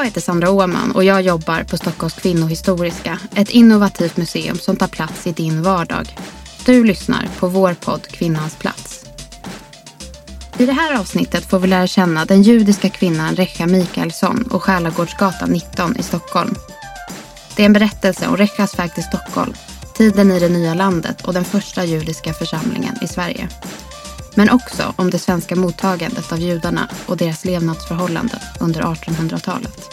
Jag heter Sandra Åman och jag jobbar på Stockholms kvinnohistoriska. Ett innovativt museum som tar plats i din vardag. Du lyssnar på vår podd Kvinnans plats. I det här avsnittet får vi lära känna den judiska kvinnan Recha Mikaelsson och Själagårdsgatan 19 i Stockholm. Det är en berättelse om Rechas väg till Stockholm, tiden i det nya landet och den första judiska församlingen i Sverige. Men också om det svenska mottagandet av judarna och deras levnadsförhållanden under 1800-talet.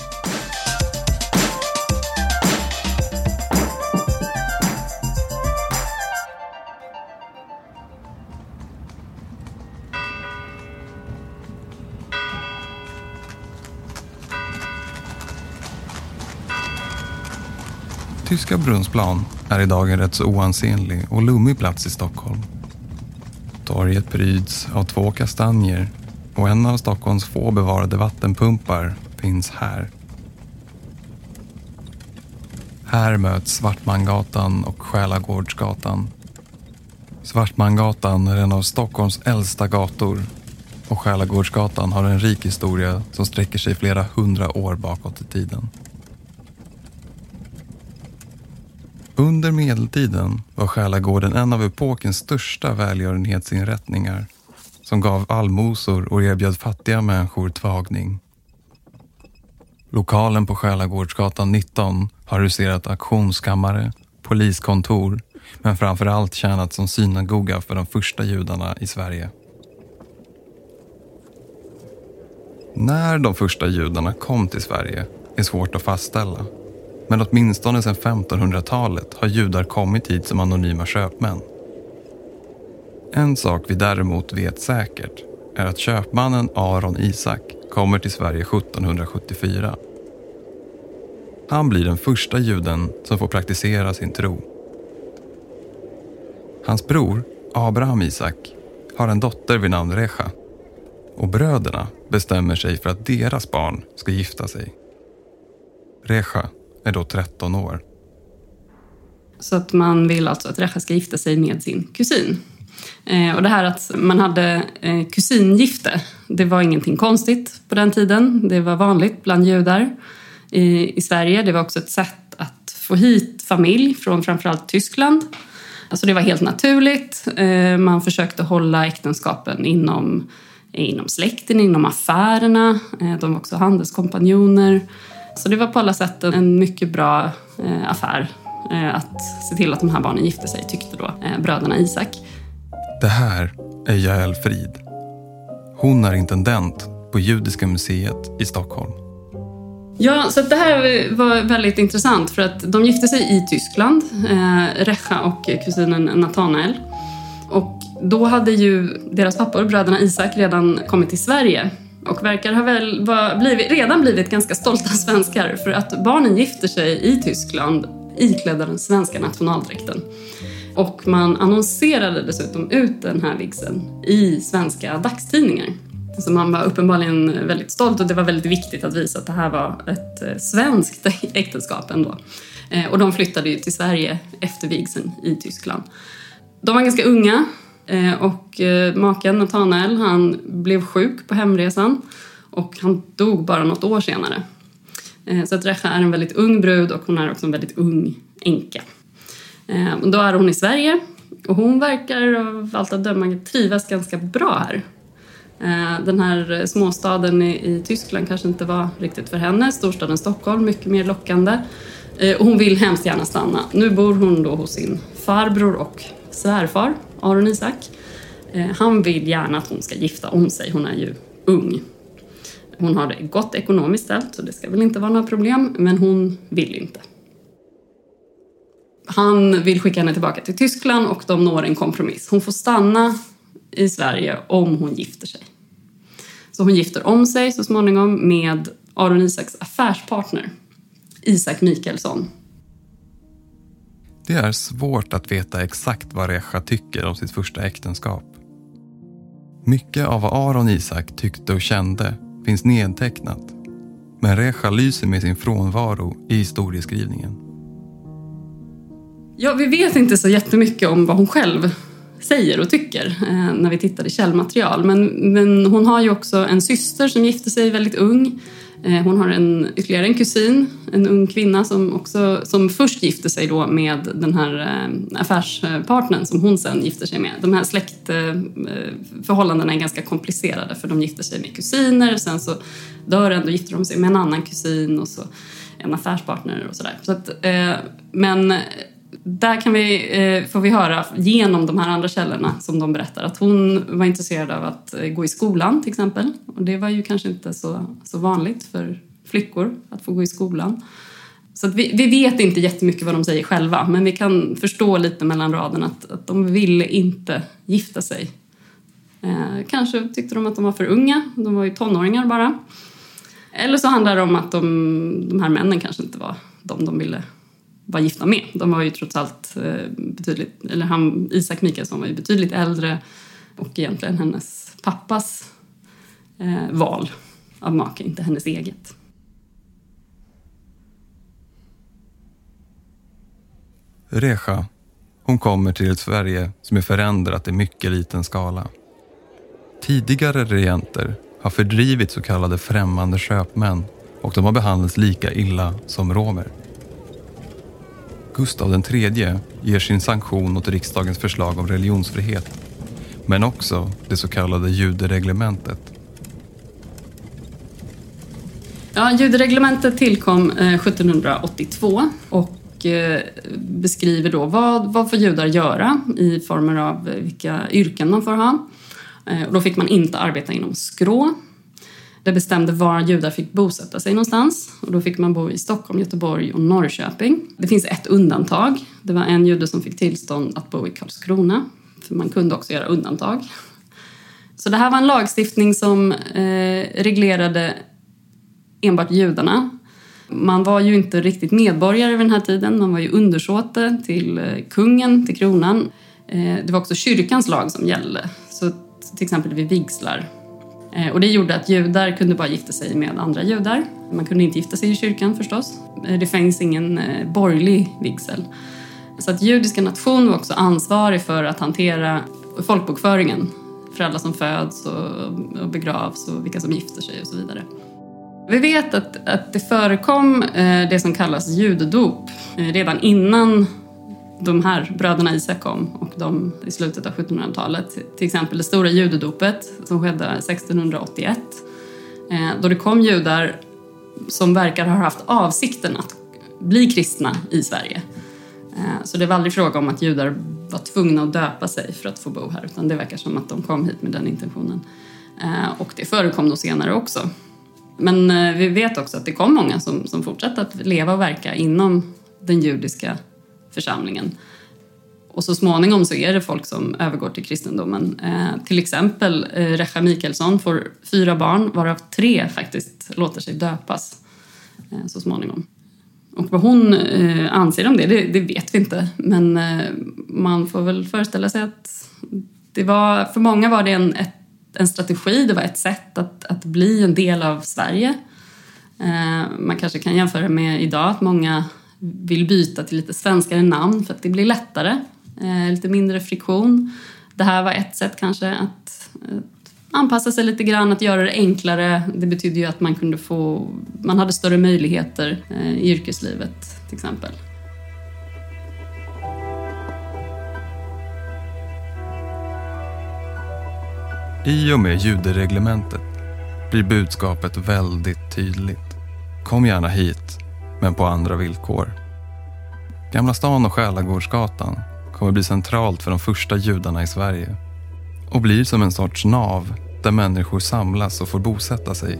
Tyska Brunnsplan är idag en rätt så oansenlig och lummig plats i Stockholm. Torget pryds av två kastanjer och en av Stockholms få bevarade vattenpumpar finns här. Här möts Svartmangatan och Själagårdsgatan. Svartmangatan är en av Stockholms äldsta gator och Själagårdsgatan har en rik historia som sträcker sig flera hundra år bakåt i tiden. Under medeltiden var Själagården en av epokens största välgörenhetsinrättningar som gav allmosor och erbjöd fattiga människor tvagning. Lokalen på Själagårdsgatan 19 har huserat auktionskammare, poliskontor men framför allt tjänat som synagoga för de första judarna i Sverige. När de första judarna kom till Sverige är svårt att fastställa. Men åtminstone sedan 1500-talet har judar kommit hit som anonyma köpmän. En sak vi däremot vet säkert är att köpmannen Aron Isak kommer till Sverige 1774. Han blir den första juden som får praktisera sin tro. Hans bror, Abraham Isak, har en dotter vid namn Recha och bröderna bestämmer sig för att deras barn ska gifta sig. Recha är då 13 år. Så att man vill alltså att Recha ska gifta sig med sin kusin. Eh, och det här att man hade eh, kusingifte, det var ingenting konstigt på den tiden. Det var vanligt bland judar i, i Sverige. Det var också ett sätt att få hit familj från framförallt Tyskland. Alltså det var helt naturligt. Eh, man försökte hålla äktenskapen inom, inom släkten, inom affärerna. De var också handelskompanjoner. Så det var på alla sätt en mycket bra eh, affär eh, att se till att de här barnen gifte sig, tyckte då eh, bröderna Isak. Det här är Jael Frid. Hon är intendent på Judiska museet i Stockholm. Ja, så det här var väldigt intressant för att de gifte sig i Tyskland, eh, Recha och kusinen Nathanael. Och då hade ju deras pappor, bröderna Isak, redan kommit till Sverige och verkar ha väl blivit, redan blivit ganska stolta svenskar för att barnen gifter sig i Tyskland iklädda den svenska nationaldräkten. Och man annonserade dessutom ut den här vigseln i svenska dagstidningar. Så man var uppenbarligen väldigt stolt och det var väldigt viktigt att visa att det här var ett eh, svenskt äktenskap ändå. Eh, och de flyttade ju till Sverige efter vigseln i Tyskland. De var ganska unga Eh, och eh, maken Nathanael han blev sjuk på hemresan och han dog bara något år senare. Eh, så att Recha är en väldigt ung brud och hon är också en väldigt ung änka. Då är hon i Sverige och hon verkar av allt att döma trivas ganska bra här. Den här småstaden i Tyskland kanske inte var riktigt för henne. Storstaden Stockholm, mycket mer lockande. Hon vill hemskt gärna stanna. Nu bor hon då hos sin farbror och svärfar Aron Isak. Eh, han vill gärna att hon ska gifta om sig, hon är ju ung. Hon har det gott ekonomiskt ställt så det ska väl inte vara några problem, men hon vill inte. Han vill skicka henne tillbaka till Tyskland och de når en kompromiss. Hon får stanna i Sverige om hon gifter sig. Så hon gifter om sig så småningom med Aron Isaks affärspartner Isak Mikaelsson det är svårt att veta exakt vad Recha tycker om sitt första äktenskap. Mycket av vad Aron Isak tyckte och kände finns nedtecknat. Men Recha lyser med sin frånvaro i historieskrivningen. Ja, vi vet inte så jättemycket om vad hon själv säger och tycker eh, när vi tittar i källmaterial. Men, men hon har ju också en syster som gifte sig väldigt ung Eh, hon har en, ytterligare en kusin, en ung kvinna som, också, som först gifte sig då med den här eh, affärspartnern som hon sen gifter sig med. De här släktförhållandena eh, är ganska komplicerade för de gifter sig med kusiner, sen så dör en, då gifter de sig med en annan kusin och så en affärspartner och sådär. Så att, men där kan vi, eh, får vi höra genom de här andra källorna som de berättar att hon var intresserad av att eh, gå i skolan till exempel. Och det var ju kanske inte så, så vanligt för flickor att få gå i skolan. Så vi, vi, vet inte jättemycket vad de säger själva men vi kan förstå lite mellan raderna att, att de ville inte gifta sig. Eh, kanske tyckte de att de var för unga, de var ju tonåringar bara. Eller så handlar det om att de, de här männen kanske inte var de de ville var gifta med. De var ju trots allt eh, betydligt, eller han, Isak Mikaelsson var ju betydligt äldre och egentligen hennes pappas eh, val av make, inte hennes eget. Recha, hon kommer till ett Sverige som är förändrat i mycket liten skala. Tidigare regenter har fördrivit så kallade främmande köpmän och de har behandlats lika illa som romer. Gustav III ger sin sanktion åt riksdagens förslag om religionsfrihet men också det så kallade judereglementet. Ja, judereglementet tillkom eh, 1782 och eh, beskriver då vad, vad får judar göra i former av eh, vilka yrken de får ha. Då fick man inte arbeta inom skrå, det bestämde var judar fick bosätta sig någonstans. Och då fick man bo i Stockholm, Göteborg och Norrköping. Det finns ett undantag. Det var en jude som fick tillstånd att bo i Karlskrona. För man kunde också göra undantag. Så det här var en lagstiftning som eh, reglerade enbart judarna. Man var ju inte riktigt medborgare vid den här tiden. Man var ju undersåte till eh, kungen, till kronan. Eh, det var också kyrkans lag som gällde. Så till exempel vid vigslar Eh, och det gjorde att judar kunde bara gifta sig med andra judar. Man kunde inte gifta sig i kyrkan förstås. Eh, det fanns ingen eh, borgerlig vigsel. Så att judiska nation var också ansvarig för att hantera folkbokföringen för alla som föds och begravs och vilka som gifter sig och så vidare. Vi vet att, att det förekom det som kallas judedop redan innan de här bröderna Isak kom och de i slutet av 1700-talet. Till exempel det stora judedopet som skedde 1681 eh, då det kom judar som verkar ha haft avsikten att bli kristna i Sverige. Eh, så det var aldrig fråga om att judar var tvungna att döpa sig för att få bo här utan det verkar som att de kom hit med den intentionen. Eh, och det förekom då senare också. Men vi vet också att det kom många som, som fortsatte att leva och verka inom den judiska församlingen. Och så småningom så är det folk som övergår till kristendomen. Eh, till exempel eh, Recha Mikaelsson får fyra barn varav tre faktiskt låter sig döpas eh, så småningom. Och vad hon eh, anser om det, det, det, vet vi inte. Men eh, man får väl föreställa sig att det var, för många var det en, ett, en strategi, det var ett sätt att, att bli en del av Sverige. Eh, man kanske kan jämföra med idag att många vill byta till lite svenskare namn för att det blir lättare, eh, lite mindre friktion. Det här var ett sätt kanske att, eh, anpassa sig lite grann, att göra det enklare. Det betydde ju att man kunde få, man hade större möjligheter eh, i yrkeslivet till exempel. I och med judereglementet blir budskapet väldigt tydligt. Kom gärna hit men på andra villkor. Gamla stan och Själagårdsgatan kommer bli centralt för de första judarna i Sverige och blir som en sorts nav där människor samlas och får bosätta sig.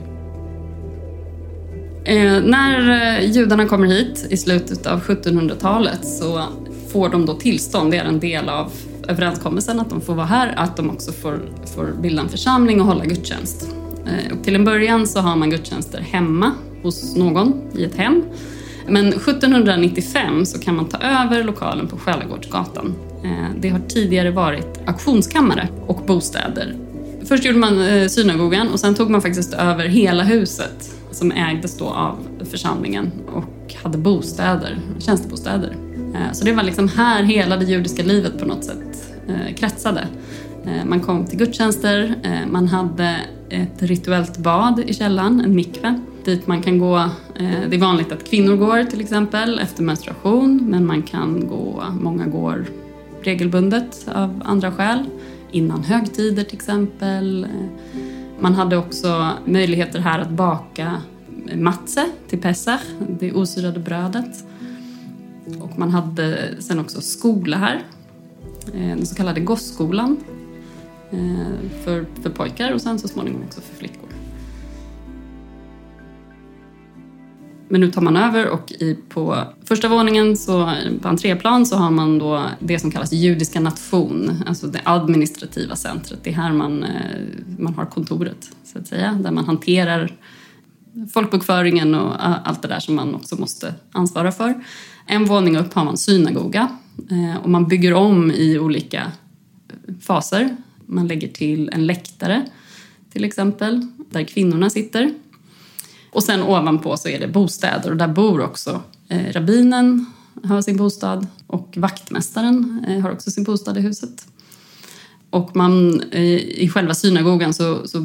Eh, när eh, judarna kommer hit i slutet av 1700-talet så får de då tillstånd, det är en del av överenskommelsen att de får vara här, att de också får, får bilda en församling och hålla gudstjänst. Eh, och till en början så har man gudstjänster hemma hos någon i ett hem. Men 1795 så kan man ta över lokalen på Själagårdsgatan. Eh, det har tidigare varit auktionskammare och bostäder. Först gjorde man eh, synagogan och sen tog man faktiskt över hela huset som ägdes då av församlingen och hade bostäder, tjänstebostäder. Eh, så det var liksom här hela det judiska livet på något sätt kretsade. Man kom till gudstjänster, man hade ett rituellt bad i källaren, en mikve dit man kan gå. Eh, det är vanligt att kvinnor går till exempel efter menstruation men man kan gå, många går regelbundet av andra skäl. Innan högtider till exempel. Eh, man hade också möjligheter här att baka matze till Pesach, det osyrade brödet. Och man hade sen också skola här, eh, den så kallade gosskolan, för, för pojkar och sen så småningom också för flickor. Men nu tar man över och i, på första våningen, så, på entréplan, så har man då det som kallas judiska nation, alltså det administrativa centret. Det är här man, eh, man har kontoret, så att säga, där man hanterar folkbokföringen och allt det där som man också måste ansvara för. En våning upp har man synagoga eh, och man bygger om i olika eh, faser. Man lägger till en läktare till exempel, där kvinnorna sitter. Och sen ovanpå så är det bostäder och där bor också eh, rabbinen har sin bostad och vaktmästaren eh, har också sin bostad i huset. Och man, eh, i själva synagogan så, så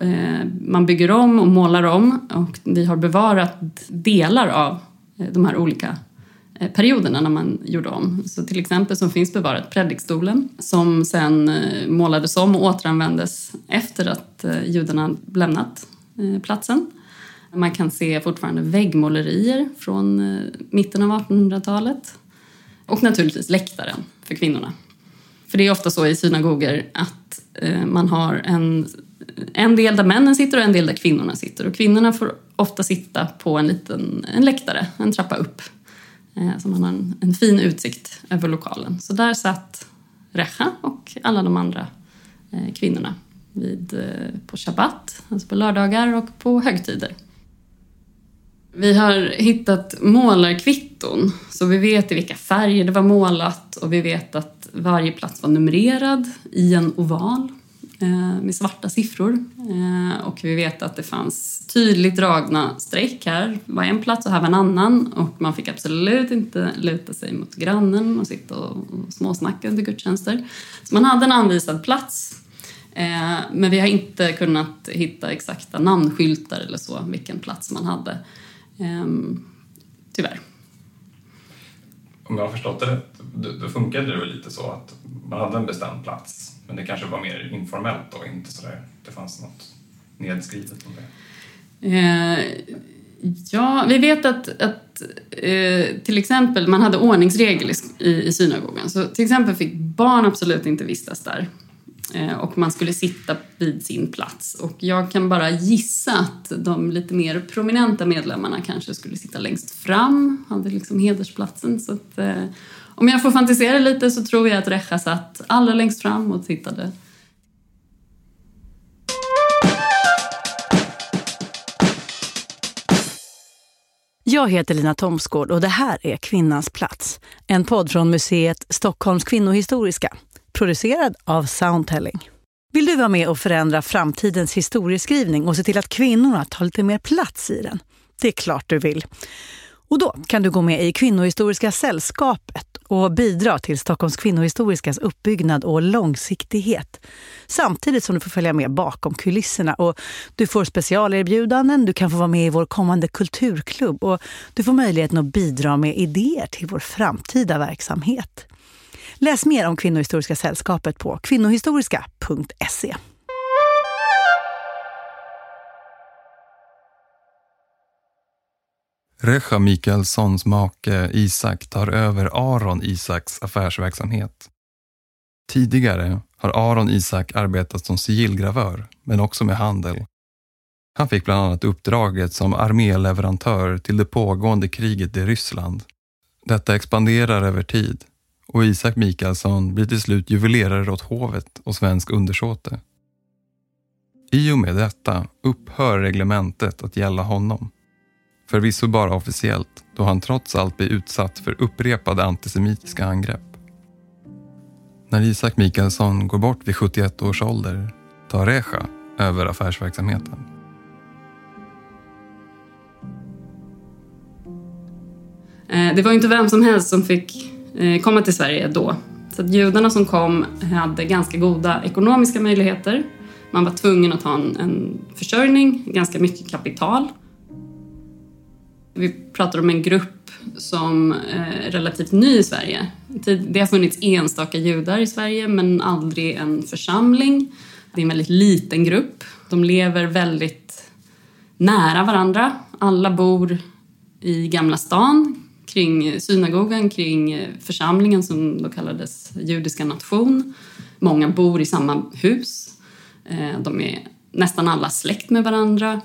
eh, man bygger om och målar om och vi har bevarat delar av eh, de här olika eh, perioderna när man gjorde om. Så till exempel så finns bevarat predikstolen som sen eh, målades om och återanvändes efter att judarna lämnat platsen. Man kan se fortfarande väggmålerier från eh, mitten av 1800-talet och naturligtvis läktaren för kvinnorna. För det är ofta så i synagogor att eh, man har en, en del där männen sitter och en del där kvinnorna sitter. Och kvinnorna får ofta sitta på en liten en läktare, en trappa upp. Eh, så man har en, en, fin utsikt över lokalen. Så där satt Recha och alla de andra kvinnorna vid, på shabbat, alltså på lördagar och på högtider. Vi har hittat målarkvitton, så vi vet i vilka färger det var målat och vi vet att varje plats var numrerad i en oval eh, med svarta siffror. Eh, och vi vet att det fanns tydligt dragna streck. Här var en plats och här var en annan. Och man fick absolut inte luta sig mot grannen och sitta och, småsnacka under gudstjänster. Så man hade en anvisad plats. Eh, men vi har inte kunnat hitta exakta namnskyltar eller så, vilken plats man hade. Ehm, tyvärr. Om jag har förstått det rätt, då funkade det väl lite så att man hade en bestämd plats, men det kanske var mer informellt då, inte så där, det fanns något nedskrivet om det? Eh, ja, vi vet att, att eh, till exempel man hade ordningsregel i, i synagogan. Så till exempel fick barn absolut inte vistas där. Eh, och man skulle sitta vid sin plats. Och jag kan bara gissa att de lite mer prominenta medlemmarna kanske skulle sitta längst fram, hade liksom hedersplatsen. Så att, eh, om jag får fantisera lite så tror jag att Recha satt allra längst fram och tittade. Jag heter Lina Thomsgård och det här är Kvinnans plats. En podd från museet Stockholms kvinnohistoriska producerad av Soundtelling. Vill du vara med och förändra framtidens historieskrivning och se till att kvinnorna tar lite mer plats i den? Det är klart du vill. Och då kan du gå med i Kvinnohistoriska sällskapet och bidra till Stockholms kvinnohistoriskas uppbyggnad och långsiktighet. Samtidigt som du får följa med bakom kulisserna och du får specialerbjudanden, du kan få vara med i vår kommande kulturklubb och du får möjligheten att bidra med idéer till vår framtida verksamhet. Läs mer om Kvinnohistoriska sällskapet på kvinnohistoriska.se. Recha Mikaelssons make Isak tar över Aron Isaks affärsverksamhet. Tidigare har Aron Isak arbetat som sigillgravör, men också med handel. Han fick bland annat uppdraget som arméleverantör till det pågående kriget i Ryssland. Detta expanderar över tid och Isak Mikaelsson blir till slut juvelerare åt hovet och svensk undersåte. I och med detta upphör reglementet att gälla honom. Förvisso bara officiellt, då han trots allt blir utsatt för upprepade antisemitiska angrepp. När Isak Mikaelsson går bort vid 71 års ålder tar Recha över affärsverksamheten. Eh, det var inte vem som helst som fick Eh, komma till Sverige då. Så att judarna som kom hade ganska goda ekonomiska möjligheter. Man var tvungen att ha en, en försörjning, ganska mycket kapital. Vi pratar om en grupp som är relativt ny i Sverige. Det har funnits enstaka judar i Sverige men aldrig en församling. Det är en väldigt liten grupp. De lever väldigt nära varandra. Alla bor i Gamla stan, kring synagogan, kring eh, församlingen som då kallades Judiska nation. Många bor i samma hus. Eh, de är nästan alla släkt med varandra.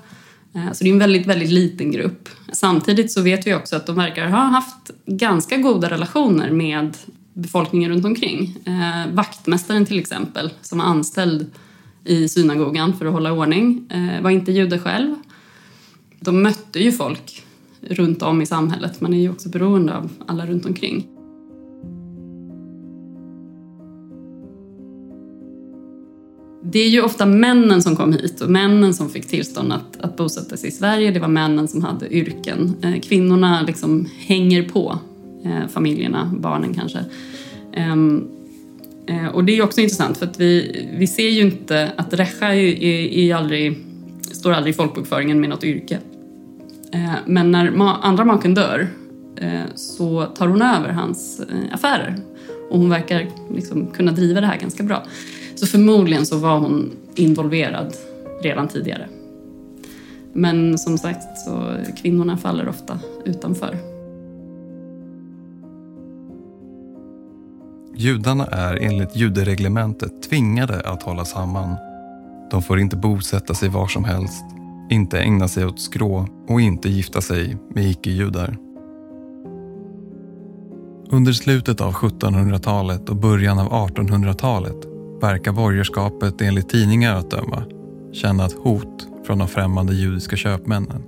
Eh, så det är en väldigt, väldigt liten grupp. Samtidigt så vet vi också att de verkar ha haft ganska goda relationer med befolkningen runt omkring. Vaktmästaren till exempel, som var anställd i synagogan för att hålla ordning, var inte jude själv. De mötte ju folk runt om i samhället. Man är ju också beroende av alla runt omkring. det är ju ofta männen som kom hit och männen som fick tillstånd att, att bosätta sig i Sverige. Det var männen som hade yrken. Eh, kvinnorna liksom hänger på eh, familjerna, barnen kanske. Ehm, eh, och det är också intressant för att vi, vi ser ju inte att Recha är, är, är aldrig, står aldrig i folkbokföringen med något yrke. Eh, men när andra maken dör eh, så tar hon över hans eh, affärer och hon verkar liksom kunna driva det här ganska bra. Så förmodligen så var hon involverad redan tidigare. Men som sagt, så kvinnorna faller ofta utanför. Judarna är enligt judereglementet tvingade att hålla samman. De får inte bosätta sig var som helst, inte ägna sig åt skrå och inte gifta sig med icke-judar. Under slutet av 1700-talet och början av 1800-talet verkar borgerskapet enligt tidningar att döma känna ett hot från de främmande judiska köpmännen.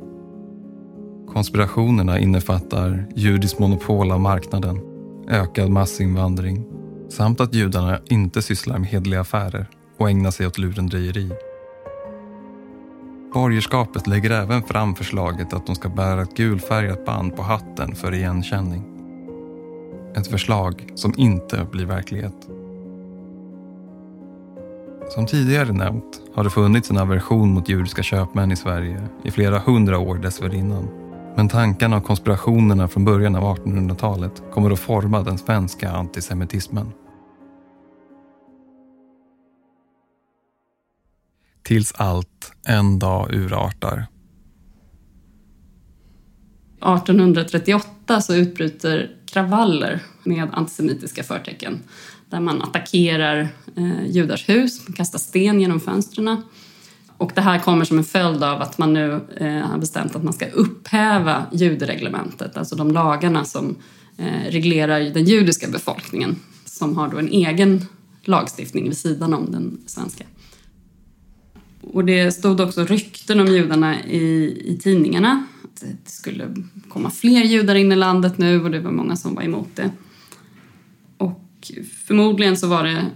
Konspirationerna innefattar judiskt monopol av marknaden, ökad massinvandring samt att judarna inte sysslar med hedliga affärer och ägnar sig åt lurendrejeri. Borgerskapet lägger även fram förslaget att de ska bära ett gulfärgat band på hatten för igenkänning. Ett förslag som inte blir verklighet. Som tidigare nämnt har det funnits en aversion mot judiska köpmän i Sverige i flera hundra år dessförinnan. Men tankarna och konspirationerna från början av 1800-talet kommer att forma den svenska antisemitismen. Tills allt en dag urartar. 1838 så utbryter kravaller med antisemitiska förtecken där man attackerar eh, judars hus, kastar sten genom fönstren. Och det här kommer som en följd av att man nu eh, har bestämt att man ska upphäva judereglementet, alltså de lagarna som eh, reglerar den judiska befolkningen som har då en egen lagstiftning vid sidan om den svenska. Och det stod också rykten om judarna i, i tidningarna. Att det skulle komma fler judar in i landet nu och det var många som var emot det Och förmodligen så var det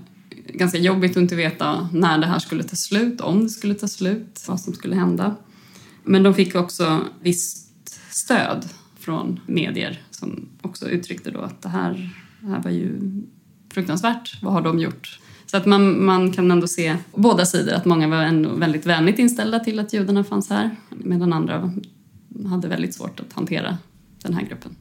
ganska jobbigt att inte veta när det här skulle ta slut, om det skulle ta slut, vad som skulle hända. Men de fick också visst stöd från medier som också uttryckte då att det här, det här var ju fruktansvärt. Vad har de gjort? Så att man, man kan ändå se båda sidor, att många var ändå väldigt vänligt inställda till att judarna fanns här medan andra hade väldigt svårt att hantera den här gruppen.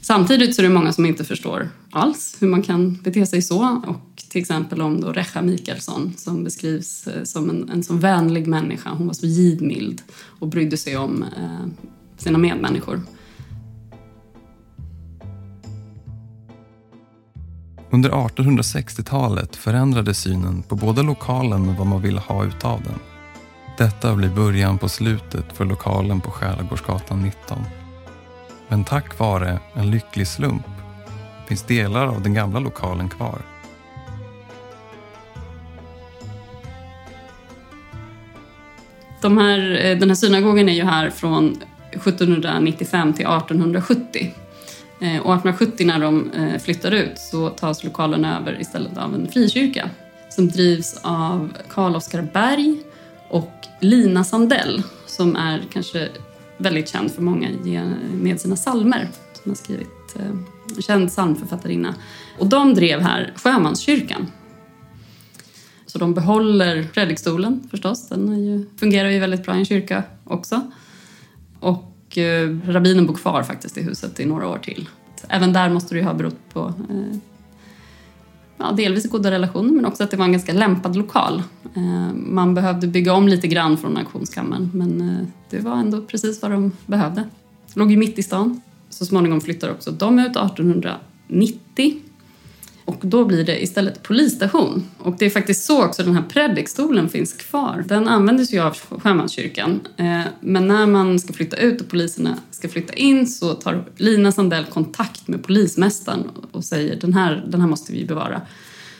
Samtidigt så är det många som inte förstår alls hur man kan bete sig så. Och till exempel om då Recha Mikaelsson som beskrivs eh, som en, en så vänlig människa. Hon var så givmild och brydde sig om eh, sina medmänniskor. Under 1860-talet förändrades synen på både lokalen och vad man ville ha utav den. Detta blir början på slutet för lokalen på Skärgårdsgatan 19. Men tack vare en lycklig slump finns delar av den gamla lokalen kvar. De här, eh, den här synagogan är ju här från 1795 till 1870. Eh, och 1870 när de eh, flyttar ut så tas lokalen över istället av en frikyrka som drivs av Karl Oskar Berg och Lina Sandell som är kanske väldigt känd för många eh, med sina salmer som har skrivit, eh, känd psalmförfattarinna. Och de drev här Sjömanskyrkan. Så de behåller predikstolen förstås, den ju, fungerar ju väldigt bra i en kyrka också. Och och rabbinen bor kvar faktiskt i huset i några år till. Även där måste det ju ha berott på eh, ja, delvis goda relationer men också att det var en ganska lämpad lokal. Eh, man behövde bygga om lite grann från auktionskammaren men det var ändå precis vad de behövde. Låg ju mitt i stan. Så småningom flyttar också de ut 1890 och då blir det istället polisstation. Och det är faktiskt så också den här predikstolen finns kvar. Den användes ju av Sjömanskyrkan. Eh, men när man ska flytta ut och poliserna ska flytta in så tar Lina Sandell kontakt med polismästaren och säger den här, den här måste vi bevara.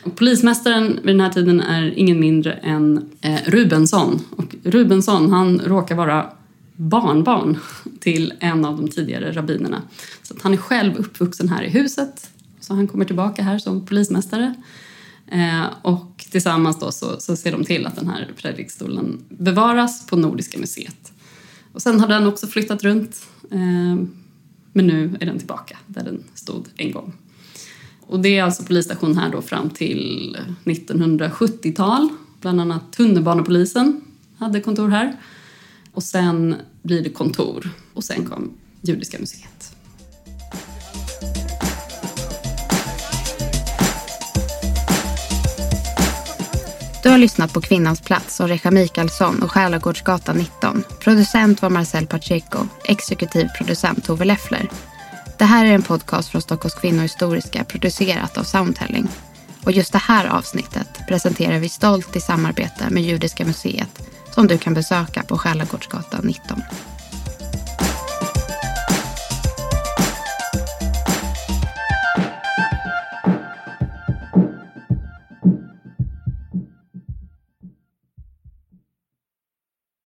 Och polismästaren vid den här tiden är ingen mindre än eh, Rubensson. Och Rubensson han råkar vara barnbarn till en av de tidigare rabbinerna. Så han är själv uppvuxen här i huset så han kommer tillbaka här som polismästare. Eh, och tillsammans då så, så ser de till att den här predikstolen bevaras på Nordiska museet. Och sen har den också flyttat runt. Eh, men nu är den tillbaka där den stod en gång. Och det är alltså polisstation här då fram till 1970-tal. Bland annat tunnelbanepolisen hade kontor här. Och sen blir det kontor. Och sen kom Judiska museet. Du har lyssnat på Kvinnans plats och Recha Mikaelsson och Själagårdsgatan 19. Producent var Marcel Pacheco, exekutiv producent Tove Leffler. Det här är en podcast från Stockholms kvinnohistoriska producerat av Soundtelling. Och just det här avsnittet presenterar vi stolt i samarbete med Judiska museet som du kan besöka på Själagårdsgatan 19.